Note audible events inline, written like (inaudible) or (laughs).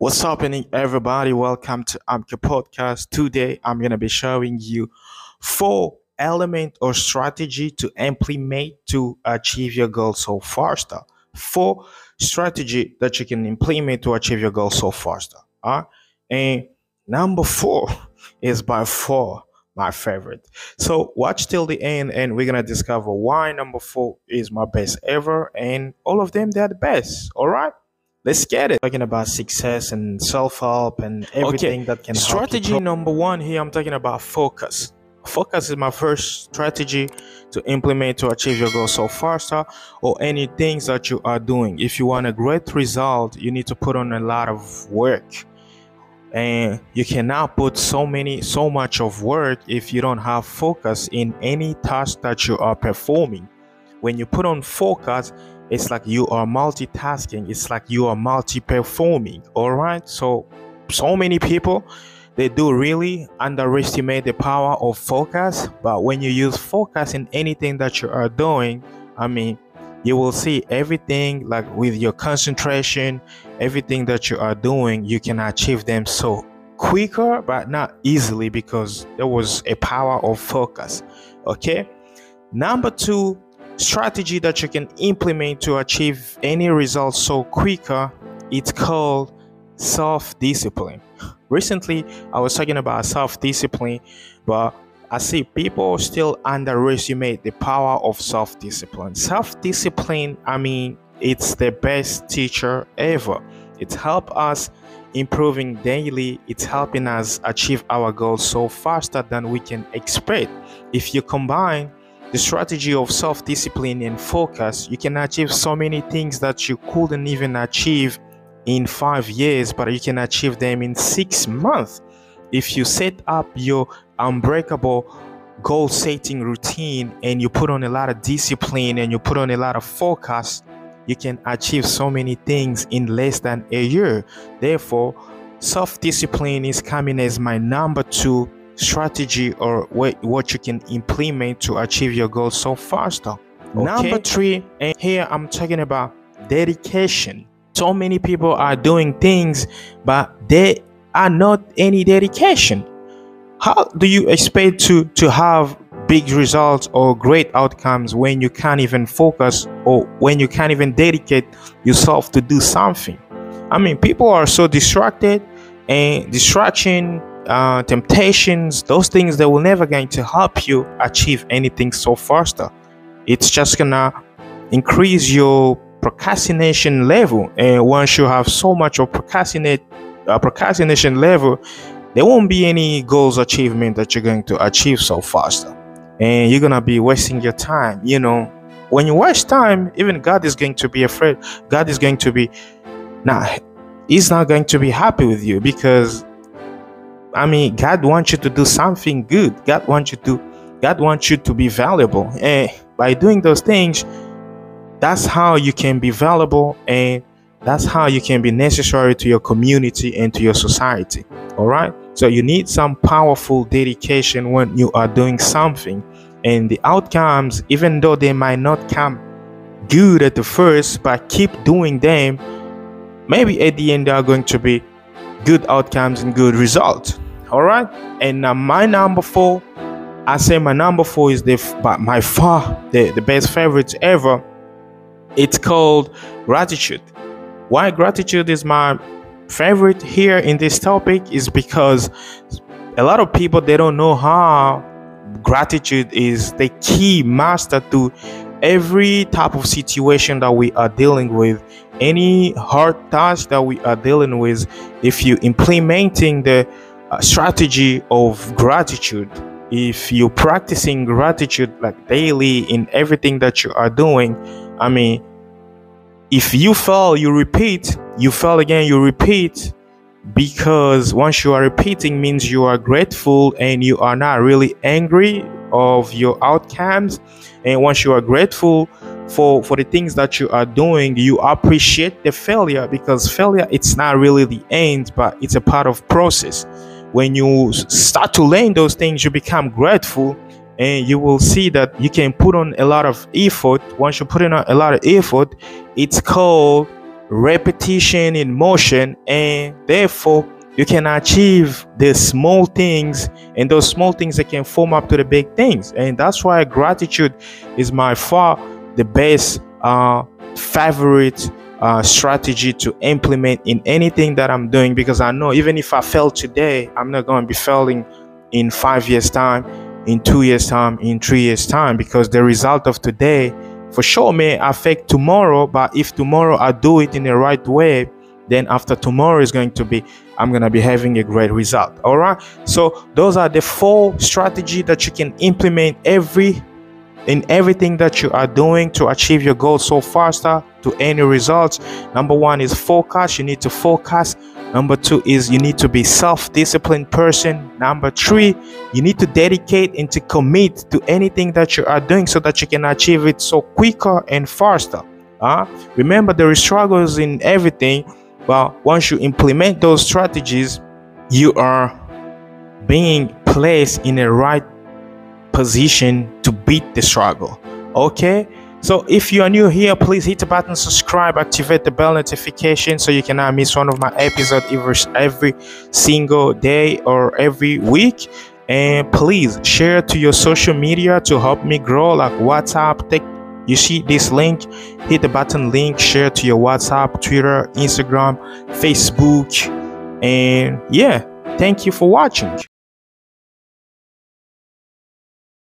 What's happening, everybody? Welcome to Amka Podcast. Today, I'm gonna be showing you four element or strategy to implement to achieve your goal so faster. Four strategy that you can implement to achieve your goal so faster. All right? And number four (laughs) is by far my favorite. So watch till the end, and we're gonna discover why number four is my best ever, and all of them they're the best. All right. Let's get it. Talking about success and self-help and everything that can help Strategy number one here, I'm talking about focus. Focus is my first strategy to implement to achieve your goal so faster or any things that you are doing. If you want a great result, you need to put on a lot of work. And you cannot put so many so much of work if you don't have focus in any task that you are performing. When you put on focus, it's like you are multitasking. It's like you are multi-performing. All right? So so many people they do really underestimate the power of focus. But when you use focus in anything that you are doing i mean you will see everything like with your concentration everything that you are doing you can achieve them so quicker but not easily because there was a power of focus. Okay? Number two strategy that you can implement to achieve any results so quicker it's called self-discipline. Recently i was talking about self-discipline but i see people still underestimate the power of self-discipline. Self-discipline i mean it's the best teacher ever. It helps us improving daily. It's helping us achieve our goals so faster than we can expect. If you combine the strategy of self discipline and focus, you can achieve so many things that you couldn't even achieve in five years, but you can achieve them in six months. If you set up your unbreakable goal setting routine and you put on a lot of discipline and you put on a lot of focus, you can achieve so many things in less than a year. Therefore, self discipline is coming as my number two strategy or what you can implement to achieve your goals so faster. Okay. Number three, and here I'm talking about dedication. So many people are doing things, but they are not any dedication. How do you expect to to have big results or great outcomes when you can't even focus or when you can't even dedicate yourself to do something? I mean, people are so distracted, and distraction uh, temptations, those things that will never going to help you achieve anything so faster. It's just gonna increase your procrastination level, and once you have so much of procrastinate uh, procrastination level, there won't be any goals achievement that you're going to achieve so faster, and you're gonna be wasting your time. You know, when you waste time, even God is going to be afraid. God is going to be. Nah, he's not going to be happy with you because I mean, God wants you to do something good. God wants you to, God wants you to be valuable. And by doing those things, that's how you can be valuable and that's how you can be necessary to your community and to your society. All right. So you need some powerful dedication when you are doing something. And the outcomes, even though they might not come good at the first, but keep doing them, maybe at the end they are going to be good outcomes and good results. All right. And uh, my number four, I say my number four is the but my far the, the best favorite ever. It's called gratitude. Why gratitude is my favorite here in this topic is because a lot of people they don't know how gratitude is the key master to every type of situation that we are dealing with any hard task that we are dealing with if you implementing the strategy of gratitude. If you're practicing gratitude like daily in everything that you are doing i mean if you fail you repeat. You fail again you repeat. Because once you are repeating means you are grateful and you are not really angry of your outcomes. And once you are grateful for for the things that you are doing you appreciate the failure because failure it's not really the end but it's a part of process when you start to learn those things you become grateful and you will see that you can put on a lot of effort. Once you put in a lot of effort it's called repetition in motion and therefore you can achieve the small things and those small things that can form up to the big things. And that's why gratitude is my far the best uh, favorite uh, strategy to implement in anything that i'm doing because i know even if i fail today i'm not going to be failing in five years time in two years time in three years time because the result of today for sure may affect tomorrow but if tomorrow i do it in the right way then after tomorrow is going to be i'm going to be having a great result. All right? So those are the four strategy that you can implement every in everything that you are doing to achieve your goals so faster to any results. Number one is focus. You need to focus. Number two is you need to be self-disciplined person. Number three you need to dedicate and to commit to anything that you are doing so that you can achieve it so quicker and faster. Uh, remember there is struggles in everything but once you implement those strategies you are being placed in a right position beat the struggle. Okay? So if you are new here, please hit the button subscribe, activate the bell notification so you cannot miss one of my episodes every, every single day or every week. And please share to your social media to help me grow, like WhatsApp. Take you see this link, hit the button link, share to your WhatsApp, Twitter, Instagram, Facebook, and yeah, thank you for watching.